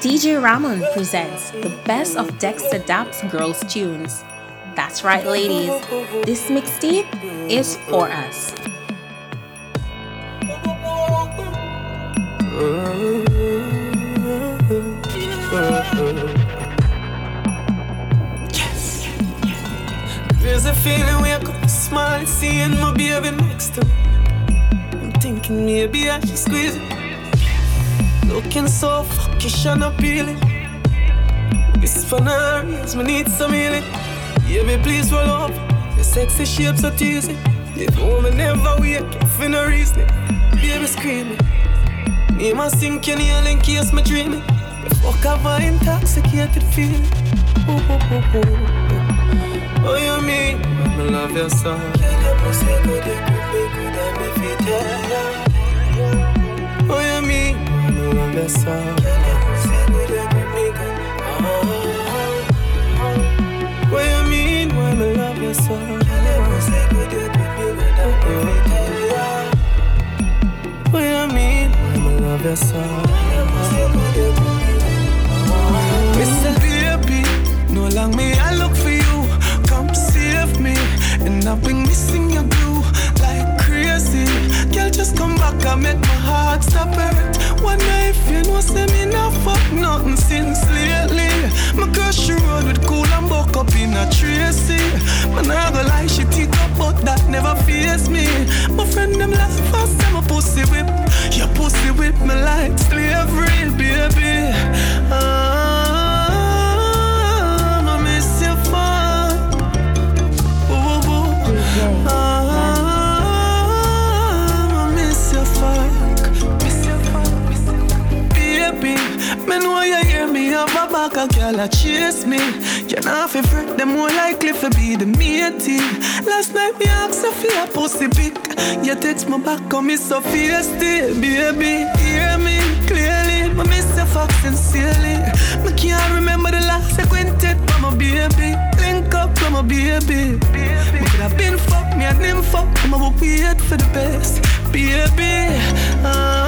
DJ Ramon presents the best of Dexta Daps girls tunes. That's right, ladies. This mixtape is for us. There's a feeling seeing my baby next to me. I'm thinking maybe I should squeeze it. Looking so fuckish and appealing. This now me need some healing. Yeah, baby, please roll up. Your sexy shapes so teasing. The woman never wake up for no reason. Baby screaming. Me must sink your nail in case me dreaming. The fuck have I intoxicated feeling? Ooh, ooh, ooh, ooh. Oh, you mean I love your soul? Me know you hear me have a back a girl a chase me. You know fi fret, them more likely fi be the matey. Last night me ask you for a pussy pic. You text me back, come me so feisty, baby. Hear me clearly, me miss you fuck sincerely. Me can't remember the last acquainted, but my baby. Link up, with my baby. Me could have been fuck, me and him fuck, I'ma wait for the best, baby. Ah,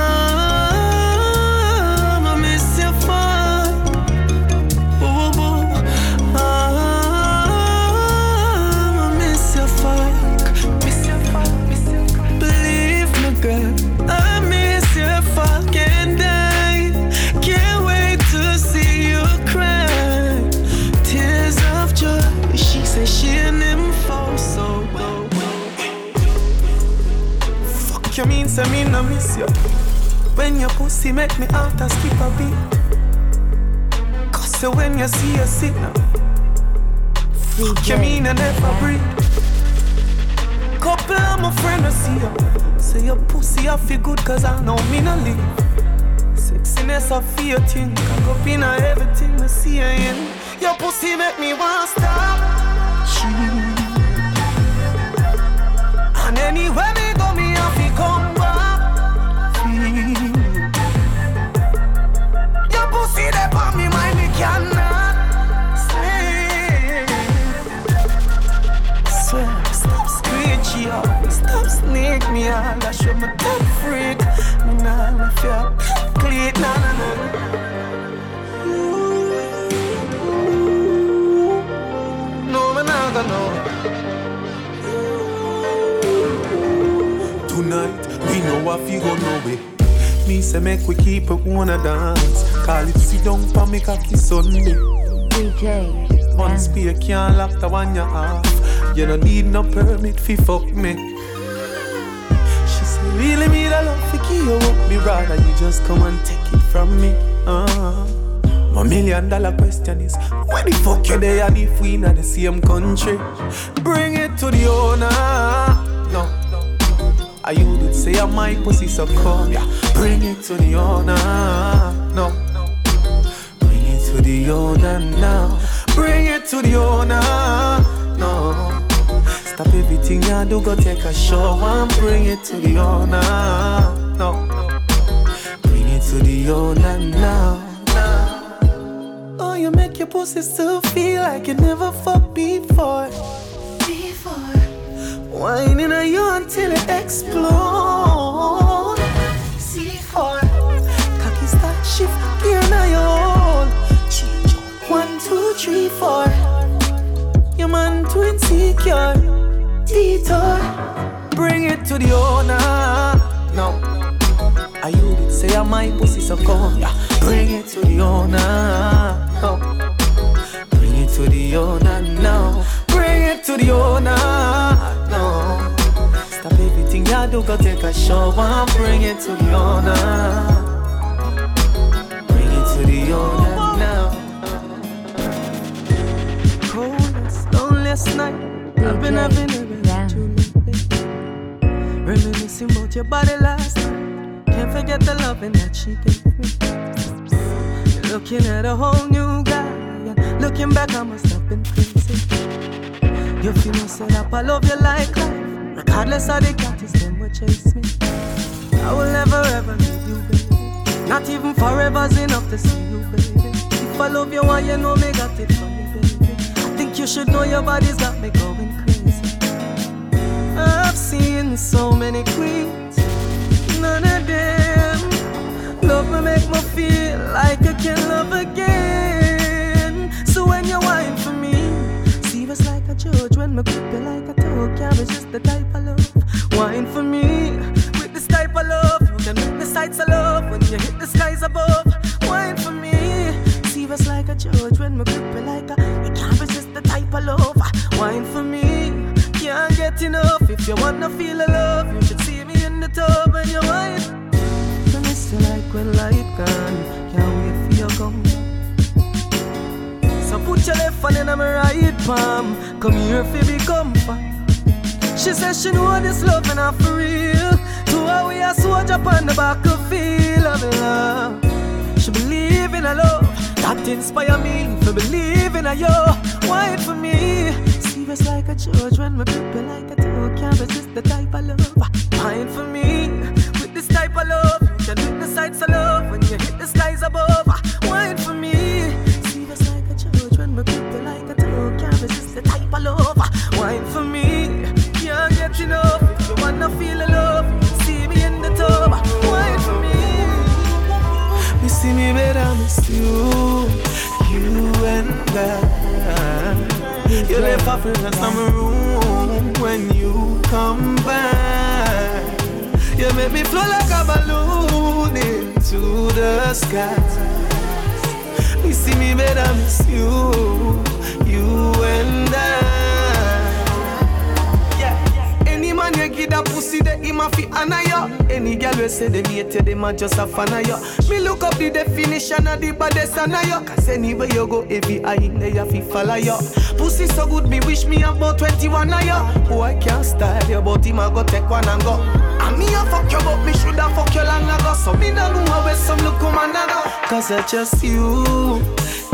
girl, I miss you fucking day. Can't wait to see you cry. Tears of joy. She said she him fall so low. Fuck you mean, say me no miss you. When your pussy make me out, I skip a beat. Cause so when you see a signal, fuck you mean I never breathe. Couple of my friends I see you. Say your pussy I feel good cause I know me no leave. Sexiness I feel thing. Cock up in everything I see you in. Your pussy make me want stop. And anywhere know you go no way. Me say make we keep it wanna dance. Call it sit down for me cocky Sunday. DJ On Ram. spear can't lock the one you off. You don't need no permit fi fuck me. She say really me the love fi give you up. Me rather you just come and take it from me. Uh. My million dollar question is Where the fuck you there and if we in the same country Bring it to the owner No I you did say I'm my pussy so come yeah. Bring it to the owner. No. Bring it to the owner now. Bring it to the owner. No. Stop everything you do. Go take a show and bring it to the owner. No. Bring it to the owner now. Oh, you make your pussy still feel like you never fucked. Before. Whining on you until it explodes. C4, cocky start shift gear now you. One, two, three, four. Your man too insecure. Detour, bring it to the owner. No. I you did say I my pussy so cold. Yeah. Bring it to the owner. No. Bring it to the owner now. Bring it to the owner. You go take a shower. Bring it to the owner. Bring it to the owner now. Coldest, loneliest night. I've been having a. Reminiscing about your body last night. Can't forget the loving that she gave me. Looking at a whole new guy. Looking back, I must have been crazy. You feel me set up, I love you like life. Regardless of the catches, them will chase me. I will never ever leave you, baby. Not even forever's enough to see you, baby. If I love you, why you know me got it from me, baby. I think you should know your body's got me going crazy. I've seen so many queens, none of them love me, make me feel like I can love again. So when you whine for me, see serious like a judge when me grip you like a toe, can't resist the type your left hand in my right palm. Come here for be comfort. She says she know this love and not for real. To her we a soldier upon the battlefield of love. She believe in a love that inspire me to believe in a yo. Wait for me. Serious like a judge when grip you like a toe. Can't resist the type of love. Wine for me with this type of love. You can the sights of love when you hit the skies above. You fragrance in my room when you come back. You make me flow like a balloon into the sky. Me see me better, miss you, you and I. man you give that pussy, they him a fi honor you. Any girl we say them hate you, them a just a fan of you. Me look up the definition of the baddest on you. Cause anywhere you go, every eye there you fi follow you. Pussy so good, me wish me about 21 of you. Boy can't style you, but him a go take one and go. And me a fuck you, but me shoulda fuck you long ago. So me no know how some look come and go. Cause I just you,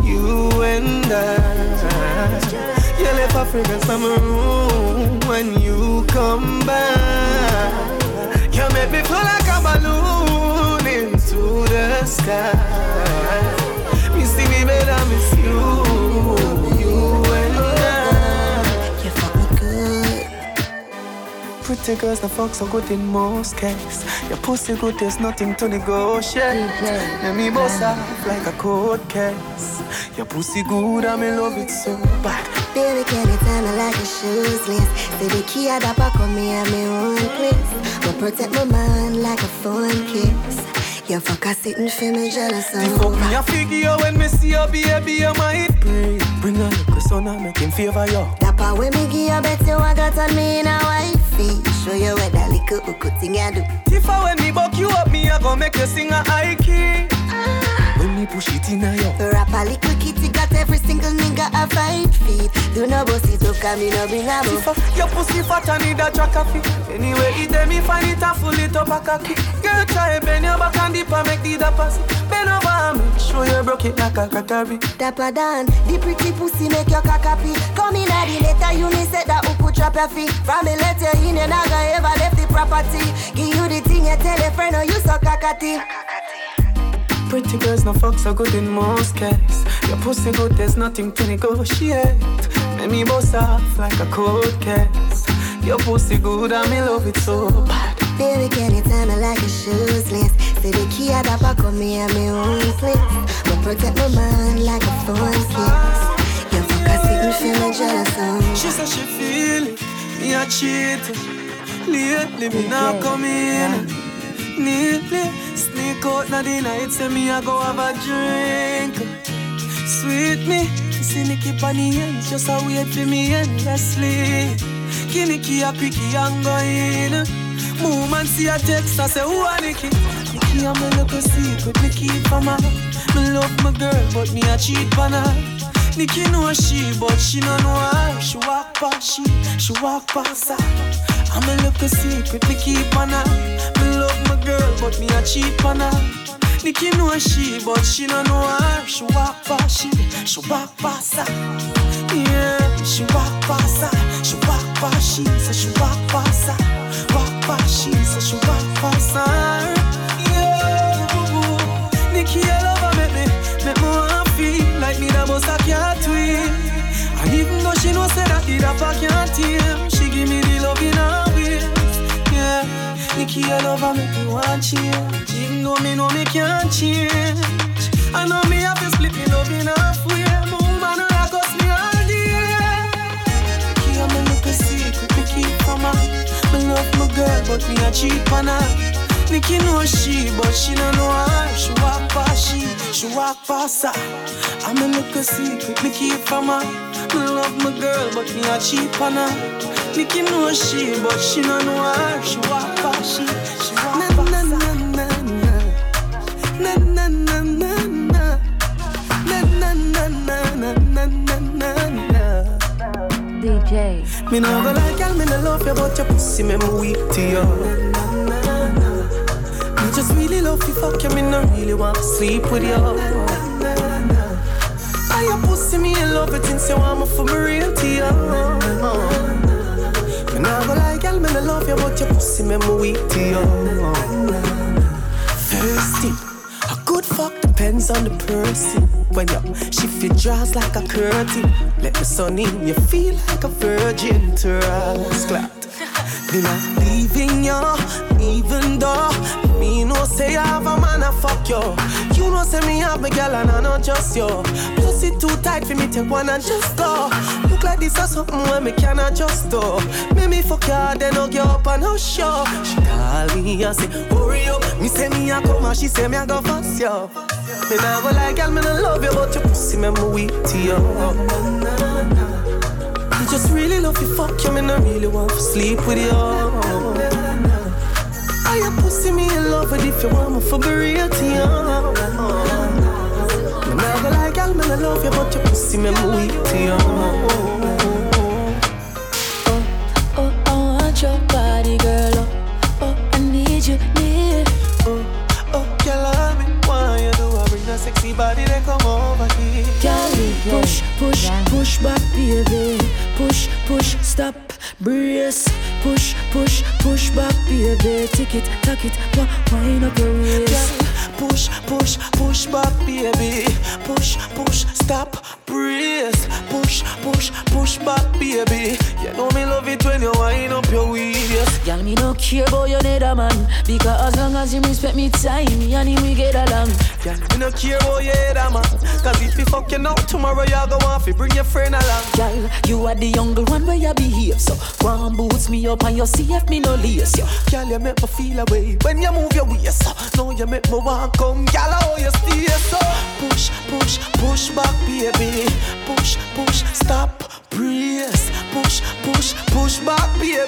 you and I. A fragrance room when you come back. You make me feel like a balloon into the sky. Me see me better, miss you, you and I. You me good. Pretty girls, the fuck so good in most cases. Your pussy good, there's nothing to negotiate. Let me bust off like a cold case. Your pussy good, I'm in love with so bad. Baby, can you tell me like a shoes list? Say the key I da back on me at my own place. But protect my mind like a phone kiss. You fuck a sitting for me jealous fuck of. me a figure when me see your baby, you might pray. Bring a little son and make him favor you. Dapper when me give you bet you I got on me in a wifey. Show you what that little hook thing I do. If I when me buck you up, me I go make you sing a high key. When push it in a you. Rap a little kitty got every single nigga a five feet. Do no boss it up, come me no bring a If Your pussy fat and need a track of it. Anyway, it them me find it and full it up a cocky. Girl, try bend your back and dip and make the pass. Bend over and make sure you broke it like a crackery. Dapper Dan, the pretty pussy make your cock happy. Come in at the letter, you me said that who could trap your feet. From the letter in, you never ever left the property. Give you the thing, you tell a friend, oh you so cockatty. Pretty girls no fuck so good in most cases. Your pussy good, there's nothing to negotiate. Make me boss off like a cold case. Your pussy good, I'm in love it so bad. Baby, can you tell me like a shoes list? Say the key at the back of me at my own place. But protect my mind like a phone kiss. You fuck a sitting feel me jealous now. She said she feel it, me a cheat. Lately me not come in. Neatly sneak out na the night, say me I go have a drink. Sweet me, see Nicky the ends, just a wait for me endlessly. Nicky a picky and go in. Move and see a text, I say, who are Nicky? Nicky, I'm a little secret, me keep from her. Me love my girl, but me a cheat on her. Nicky know she, but she no know her. She walk past she, she walk past her. I'm a little secret, me keep on her. Me my girl, but me a cheat on her. Nicky know she, but she no know her. She walk past she, she walk past her. Yeah, she walk past her. She walk past she, say she walk past her. Walk past she, say she walk past her. Yeah, Nicky, I love her, make me, make me feel like me the boss I can't twin. And even though she know say that the rapper can't tame, she give me the love in her Yeah, I love her, make me want change. Even though me know me can't change. I know me have to split me love in halfway. My woman, I cost me all day. Nicky, I'm a little me keep from. Me love my girl, but me a cheat on her. Nicky know she, but she don't know her. She walk past she, she walk past her. I'm a little secret, me keep from her. Me love my girl, but me a cheat on her. Nicky know she, but she don't know her. She walk past she, she walk past her. Na na na na na na na na na na na na na na. DJ. Me no go like girl, me no love you, but your pussy make me weak to you. Me just really love you, fuck you, me no really want to sleep with you. I your pussy, me in love it since you want me for me real to you. Me no go like girl, me no love you, but your pussy make me weak to you. Thirsty, a good fuck depends on the person. When you shift your jaws like a curtain, let the sun in, you feel like a virgin to clap. Me not leaving you, even though me no say I have a man I fuck you. You know say me have my girl and I not just you. Plus it too tight for me take one and just go. Look like this or something where me cannot just do. Make me fuck you, then hug you up and no show. She call me and say hurry up. Me say me a come and she say me a go fast you. Me nah go like girl, me no love you, but your pussy me me weak to you. I just really love you, fuck you, me no really want to sleep with you. I your pussy me in love with if you want me for be real to you. Me nah go like girl, me no love you, but your pussy me weak to you. Oh, oh, I want your body, girl. Oh, oh, I need you near. Oh, oh, girl, I me why you do I bring that sexy body then come over here. Push, push, back, baby. Push, push, stop, brace. Push, push, push back, baby. Tick it, tack it, wind up your waist. Push, push, push back, baby. Push, push, stop, brace. Push, push, push back, baby. You know me love it when you wind up your waist. Girl, me no care about your Because as long as you respect me time Me and him we get along Girl, me no care how you head, man. Cause if you fuck you now, tomorrow you go off, you bring your friend along. Girl, you are the younger one where you behave So go and boots me up and you see if me no lace you Girl, you make me feel away when you move your waist. So now you make me want come, girl, how you stay so. Push, push, push back, baby. Push, push, stop, brace. Push, push, push back, baby.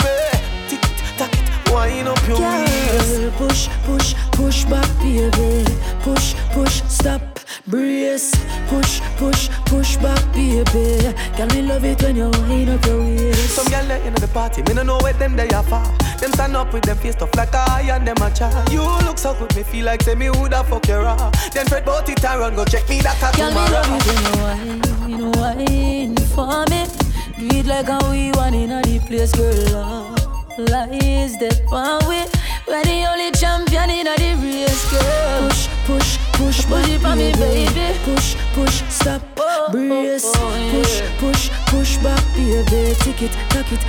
Tick tack it, wind up your waist. Girl, push, push, push back, baby. Push, push, stop, brace. Push, push, push back, baby. Girl, me love it when you wind up your waist. Some girl there in the party, me no know where them they are for. Them stand up with them face tough like I and them a chat. You look so good, me feel like say me woulda fuck your raw. Then fret bout it and run, go check me that a Girl, me love it when you wine, wine for me. Do it like how we want in the place, girl. Lies that one way. We're the only champion in the race, girl. Push, push, push, push it for me, baby. Push, push, stop, oh, oh, brace. Oh, push, push, push back, baby. Tick it, tack it,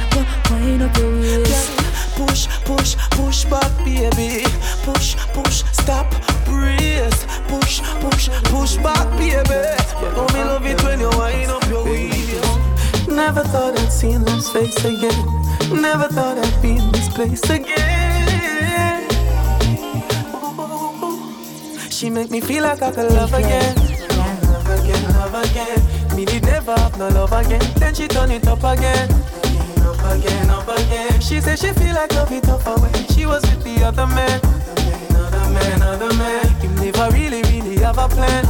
wind up your waist. Push, push, push back, baby. Push, push, stop, brace. Push, push, push back, baby. You know me love it when you wind up your waist. Never thought I'd see love's face again. Never thought I'd be in this place again. She make me feel like I could love again. Love again, love again. Me did never have no love again. Then she turn it up again. Up again, up again. She said she feel like love it off away. She was with the other man. Other man, other man. Him never really, really have a plan.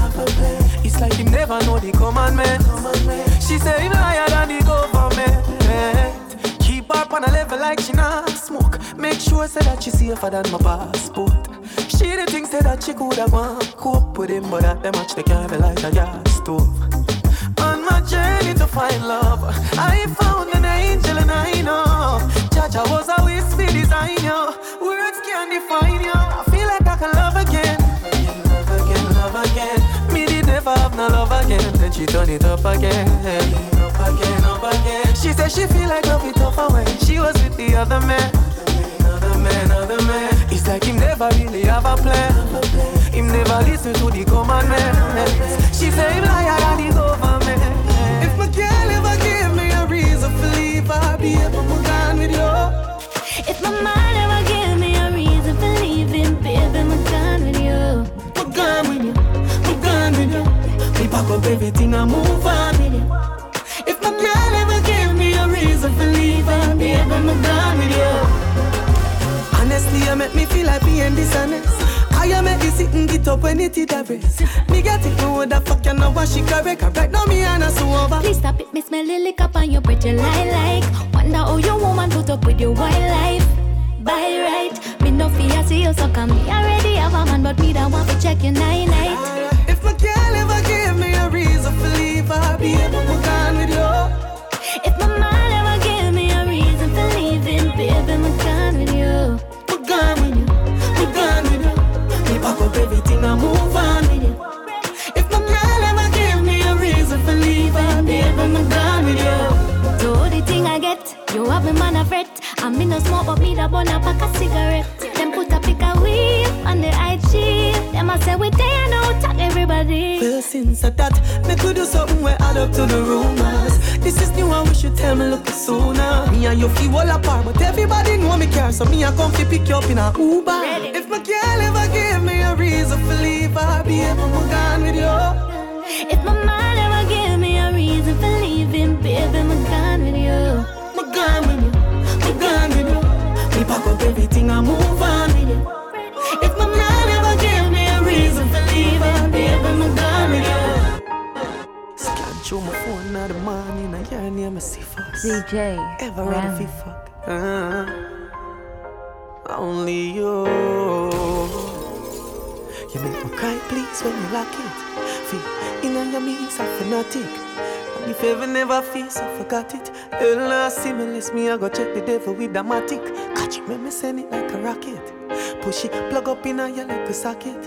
It's like him never know the commandment. She say him higher than on a level like she not smoke. Make sure say that she safer than my passport. She the thing say that she coulda gone cope with him, but at the match they can't like a gas stove. On my journey to find love, I found an angel and I know Jaja was always be design. Words can't define you. I feel like I can love again, no love again, then she turn it up again, up again, up again. She said she feel like love it off away. She was with the other man, other man, other man. It's like him never really have a plan. Him never listen to the commandments. She say him liar than the government. If my girl ever give me a reason to leave, I'll be able to with you. If my mind We pack up everything and move on. If my girl ever give me a reason for leaving, baby, I'm gone with you. Honestly, you make me feel like being dishonest. I make you sit and get up when it hit a race. Me get it, no the fuck you know what she correct. Right now, me and I so over. Please stop it, me smell the lick up on your pretty lie like. Wonder how your woman put up with your wildlife. By right, me no fear see you so come me I already have a man, but me don't want to check your night night. I'll be able to with. If my mind ever give me a reason for leaving, baby, with you. With you. With you. Pack up everything and move on. If my girl ever give me a reason for leaving, baby, with you. The thing I get, you have man fret. I no smoke, but me da pack a cigarette. Them put a a on the IG. A say we there now, tag everybody. Since I that, me could do something we add up to the rumors. This is new and we should tell me look sooner. Me and you feel all apart, but everybody know me care, so me I come fi pick you up in a Uber. If my girl ever give me a reason for leave, I'll be able to on with you. If my mind ever give me a reason for leaving, baby, I'm gone DJ Ever ready fi fuck? Uh, only you. You make me cry, please, when you lock it. Feel in your knees, I fanatic. And if ever never feel so forgot it. Hell, nah, stimulus me, me I go check the devil with the matic. Catch it, make me send it like a rocket. Push it, plug up in your like a socket.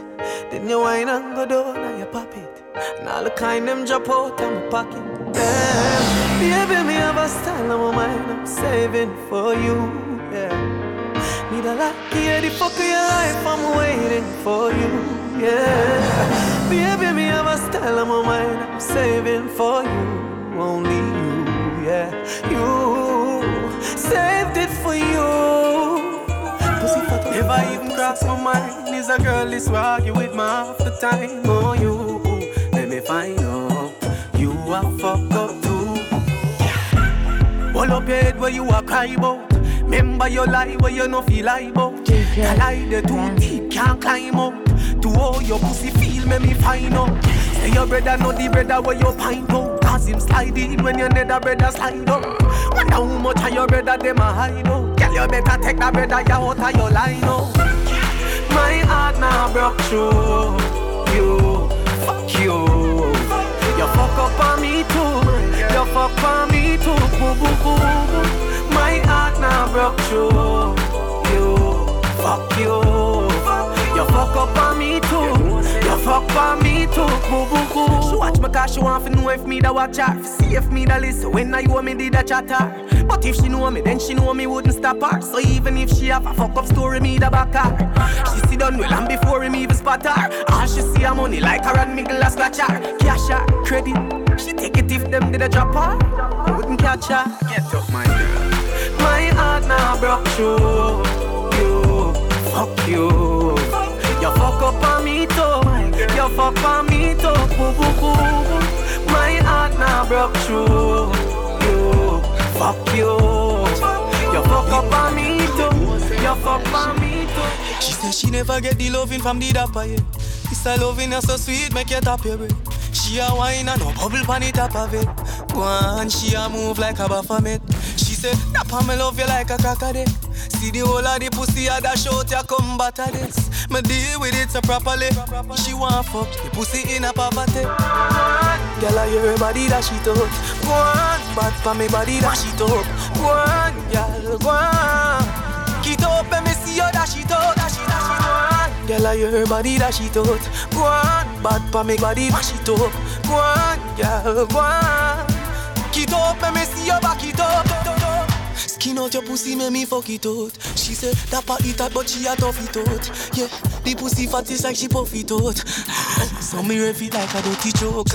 Then you wine and go down and you pop it. And all the kind them drop out of my pocket. Damn, baby, me have a style my mind. I'm saving for you. Yeah. Need a lucky yeah, the fuck of your life, I'm waiting for you, yeah. Baby, me have a style my mind, I'm saving for you, only you, yeah. You saved it for you. Pussy fat Never even cross my mind, is a girl who argue with me half the time. Oh, you, let me find out, you are fucked. Hold up your head where you are cry about. Remember your lie where you no feel lie about. The lie they too deep, can't climb up. To all your pussy feel, me me find out. Say your brother know the brother where you pint out. Cause him slide in when your nether brother slide up. Wonder how much of your brother them a hide out. Girl, you better take that brother you out of your line out. My heart now broke through you. Fuck you. You fuck up on me. Fuck me too. Boo boo boo. My heart now broke through you. Fuck you. You fuck up on me too. You fuck on me too. Boo boo boo. She watch me cause she want to know if me da watch her. See if me da listen when I you me did a chatter. But if she know me, then she know me wouldn't stop her. So even if she have a fuck up story, me da back her. She see done well and before him even spot her. All she see her money like her and me glass scratch her. Cash her, credit. She take it if them a drop her, I wouldn't catch her. Get up, my girl. My heart now broke through you. Fuck you. You fuck up on me too. You fuck on me too. Boo, boo, boo. My heart now broke through you. Fuck you. You fuck up on me too. You fuck on me too. She said she never get the loving from the dapper yet. This a loving is so sweet, make you tap your breath. She a wine and no bubble pan the top of it. Go on, she a move like a baphomet. She said, Dapper me love you like a crocodile. See the whole of the pussy a dash out, ya come batter this. Me deal with it so properly. She want fuck the pussy in a poverty. Girl, I hear her body that she talk. Go bad for me body that she talk. Go girl, go on. Keep up, let me see you dash it out, dash it, dash it out. Girl, I hear her body that she talk. Go bad for me body dash it up. Go girl, go. Keep up, let me see you back it up. Skin out your pussy, make me fuck it out. She said that part it out, but she a tough it out. Yeah, the pussy fat is like she puff it out. So me rev it like a dirty joke.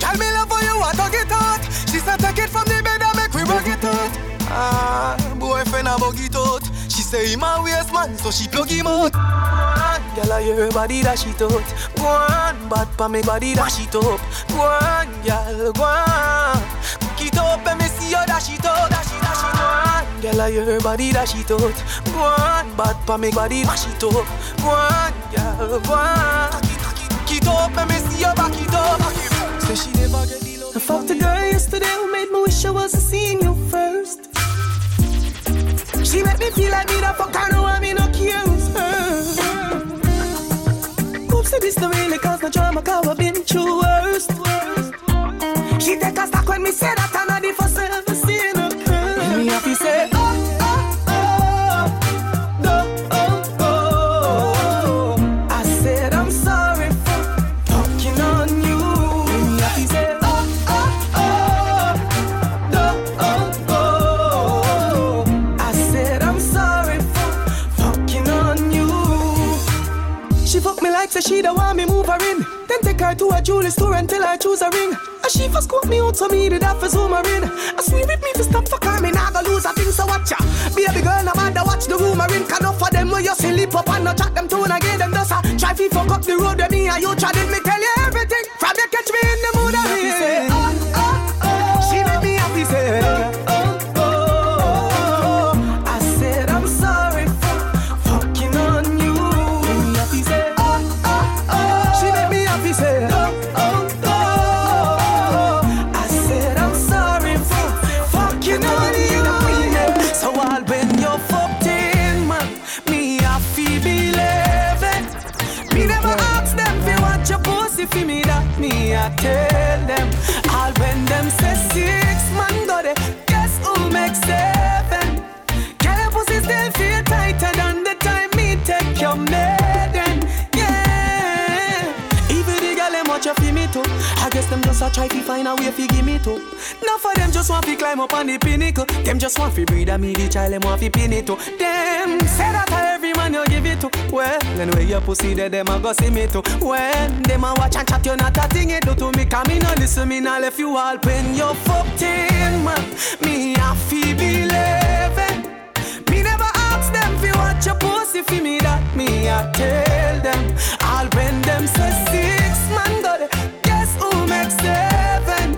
Tell me love for you, I talk it out. She said take it from the bed and make we rock it out. Ah, boyfriend a bug it out. Say him a waste man, so she plug him out. Girl, I hear body that she out. Go on, bad pa me body that she up. Go on, girl, go on. Cook it up, let me see you dash it out, dash it, dash it out. Girl, I hear body that she out. Go on, bad pa me body dash it up. Go on, girl, go on. Cook it, it, it up, let me see you back it up. Say she never get the love. I fucked a girl yesterday who made me wish I wasn't seeing you first. She make me feel like me the fuck I know I me no care her. Oopsie, this don't really cause no drama cause I've been through worst. She take a stock when me say that she don't want me move her in. Then take her to a jewelry store until I choose a ring. And she first scoop me out so me did that for zoom her in. I swear with me to stop for her, me nah go lose a thing so watch ya. Baby girl, matter watch the her in. Can for them where you see lip up and no chat them tune again. Them just a try fi fuck up the road with me and you try to me I tell them. Them just a try fi find a way fi give me too. Now for them just want fi climb up on the pinnacle. Them just want fi breed a me the child them want fi pin it to. Them say that a every man you give it to. Well, then anyway your pussy there them a go see me too. When them a watch and chat you not a thing it do to me. Come me no listen me no left you all when you fucked in man. Me a fi believe it. Me never ask them fi watch your pussy fi me that me I tell them. I'll when them say six man go there, makes seven?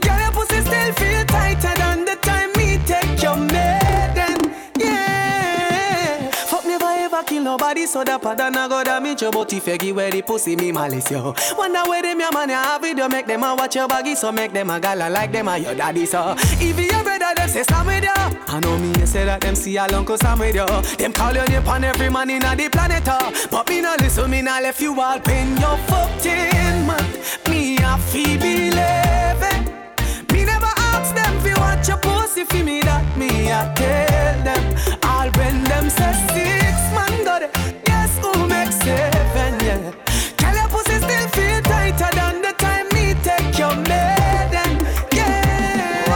Girl your pussy still feel tighter than the time me take your maiden. Yeah. Fuck never ever kill nobody so that pattern a go damage your body if you give where the pussy me malice yo. Wonder where them your man have video make them a watch your baggy so make them a gala like them a your daddy so. If your brother them say Sam with you, I know me you say that them see a uncle Sam with you. Them call your name on every man inna the planet uh. But me no listen, me no left you all pen your fucked in man. Me a fi believe it. Me never ask them fi watch your pussy fi me that me I tell them. All when them say six man go there, guess who makes seven? Yeah. Girl your pussy still feel tighter than the time me take your maiden. Yeah.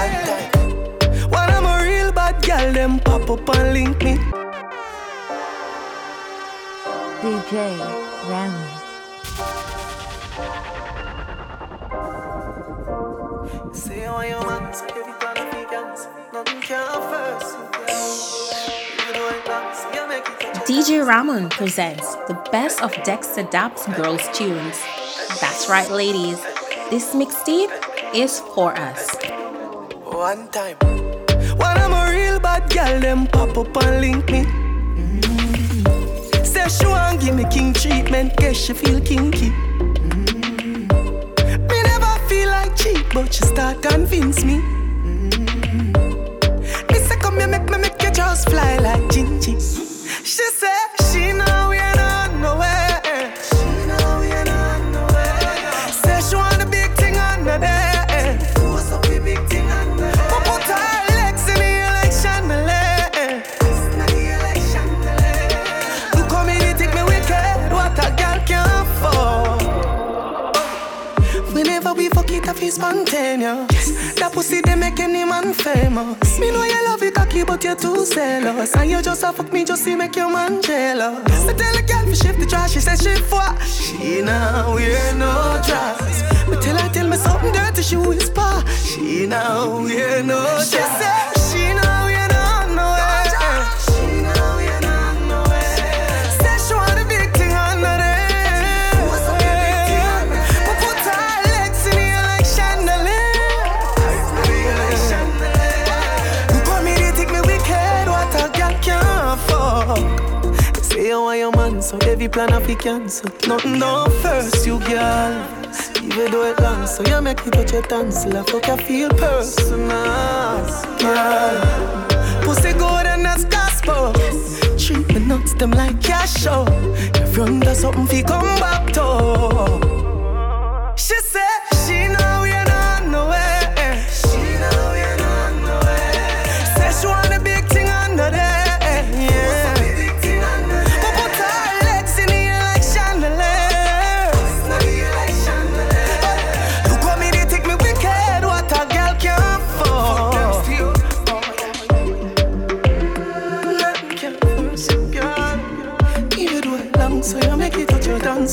When I'm a real bad girl, them pop up and link me. DJ Ram. DJ Ramon presents the best of Dexta Daps girls tunes. That's right, ladies. This mixtape is for us. One time. When I'm a real bad girl, them pop up and link me. Mm-hmm. Say she want give me king treatment, guess she feel kinky. Cheap, but she start convince me. Mm-hmm. Me say come here, make me make you just fly like Gingy. She say I spontaneous. That pussy they make any man famous. Me know you love it cocky, but you're too zealous. And you just a fuck me just to make your man jealous. I tell a girl to shift the trash, she says she for. She now wear no dress. Me tell her tell me something dirty, she whisper. She now wear no plan of it cancel. Nothing done first, you girl. Even though it long, so you make me touch your tonsil. I fuck you feel personal, girl. Pussy good and that's gospel. Treat me nuts them like cash show. If you under something, fi come back to.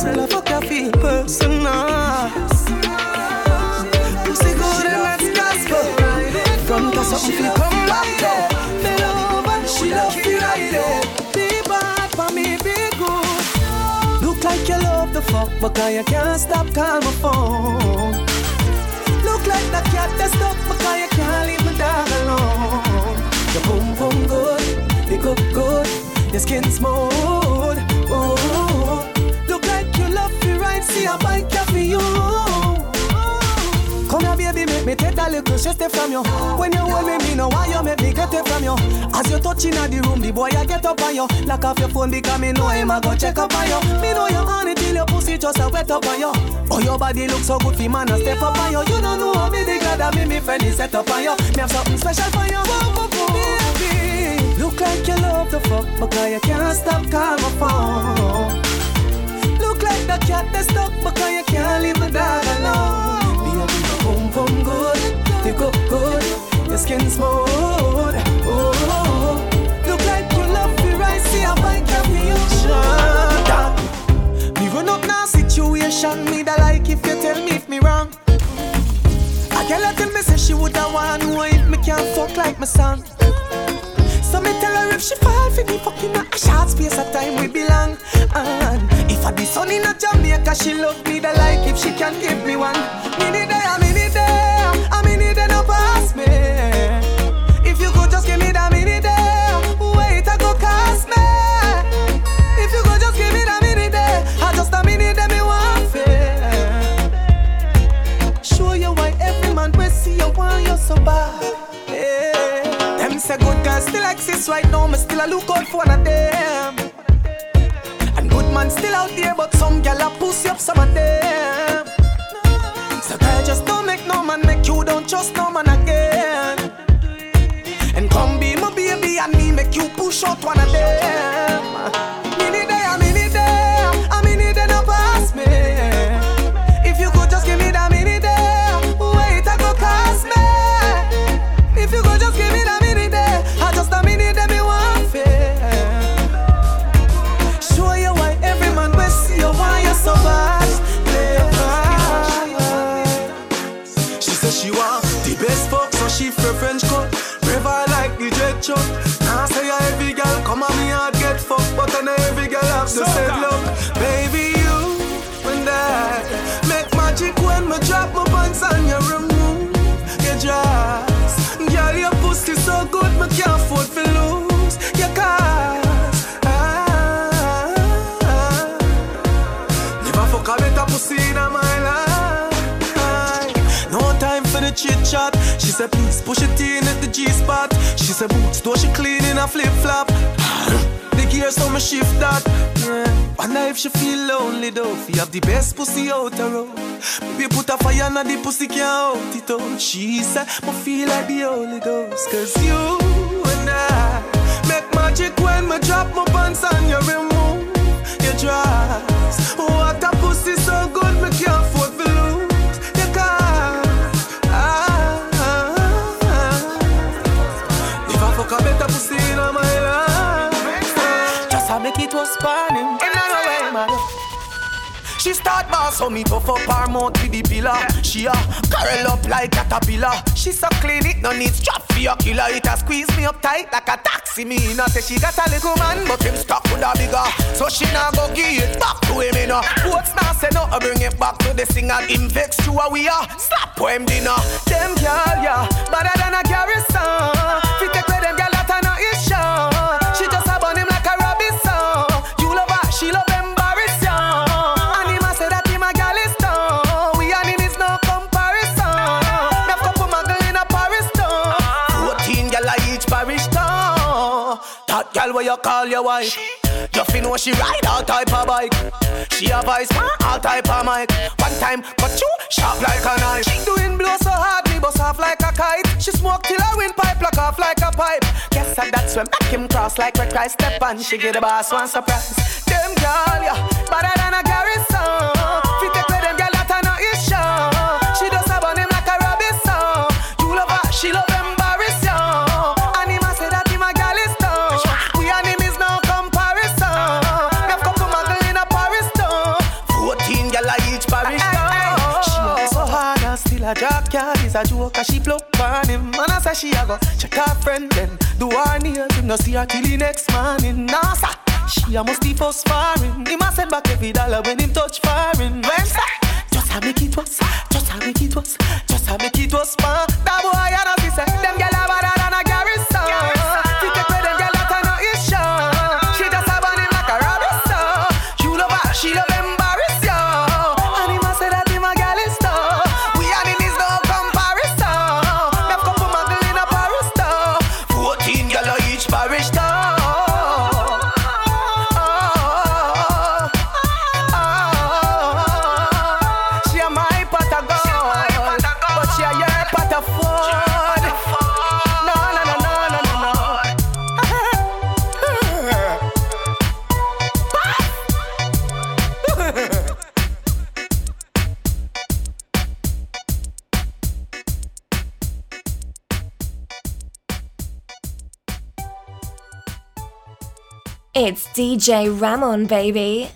It. I fuck you feel personal. Pussy good and that's gospel. From the something feel come back. Me love she love. Be bad for me, be good. Look like you love the fuck, you can't stop call my phone. Look like the cat that's stuck, because you can't leave my dog alone. Your boom boom good, you cook good, your skin smooth. Love me right, see I buy for you. Come here, baby, make me take a little shit from you. When you hold me, me know why you make me get it from you. As you touch in the room, the boy I get up on you. Lock off your phone because me know him I go check up on you. Me know you on it till your pussy just a wet up on you. Oh, your body look so good, for man a step up on you. You don't know how me the glad that me me friend is set up on you. Me have something special for you, baby. Look like you love the fuck because you can't stop call situation, me da like if you tell me if me wrong. A girl a tell me say she woulda want know if me can't fuck like my son. So me tell her if she fall for the fucking a short space of time we belong. And if I be son in a Jamaica, she love me the like if she can give me one. Me need there, I'm in it there, in it there, no pass me. Still exist right now, me still a look out for one of them. And good man still out there, but some gal a pussy up some me drop my pants and you remove your dress. Girl, your pussy so good, me can't afford to lose your cars. Ah, never fuck a better pussy in my life. No time for the chit chat. She said, please push it in at the G spot. She said, boots, do she clean in a flip flop. The gears so me shift that. Yeah. Wonder if she feel lonely though. You have the best pussy out the road. Maybe put a fire on the pussy can't out it out. She said, me feel like the Holy Ghost. Cause you and I make magic when me drop my pants and you remove your dress. Oh, start boss so me puff up her mouth with the pillar. She a curl up like a caterpillar. She so clean it no need strap for your killer. It a squeeze me up tight like a taxi. Me no say she got a little man, but him stuck with a bigger. So she nah go give it back to him you know. What's now say no, I bring it back to the singer. Him vex to a we are. Slap him dinner. Them girl yeah, better than a garrison. You call your wife. You fi know she ride all type of bike. She a voice, all type of mic. One time, cut you sharp like a knife. The wind blow so hard, me bust off like a kite. She smoke till her windpipe lock off like a pipe. Guess that that's when back him cross like where Christ step on. She give a boss one surprise. Them girl, yeah, better than a garrison. Fi a joke. 'cause she blow on him. And I say she a go check her friend then do her nails. Him no see her till the next morning. Nah, sir. She a must be for sparring. Him a send back every dollar when him touch foreign. When sir, just a make it was, just a make it was, just a make it was fun. That boy I know see them gyal It's DJ Ramon, baby.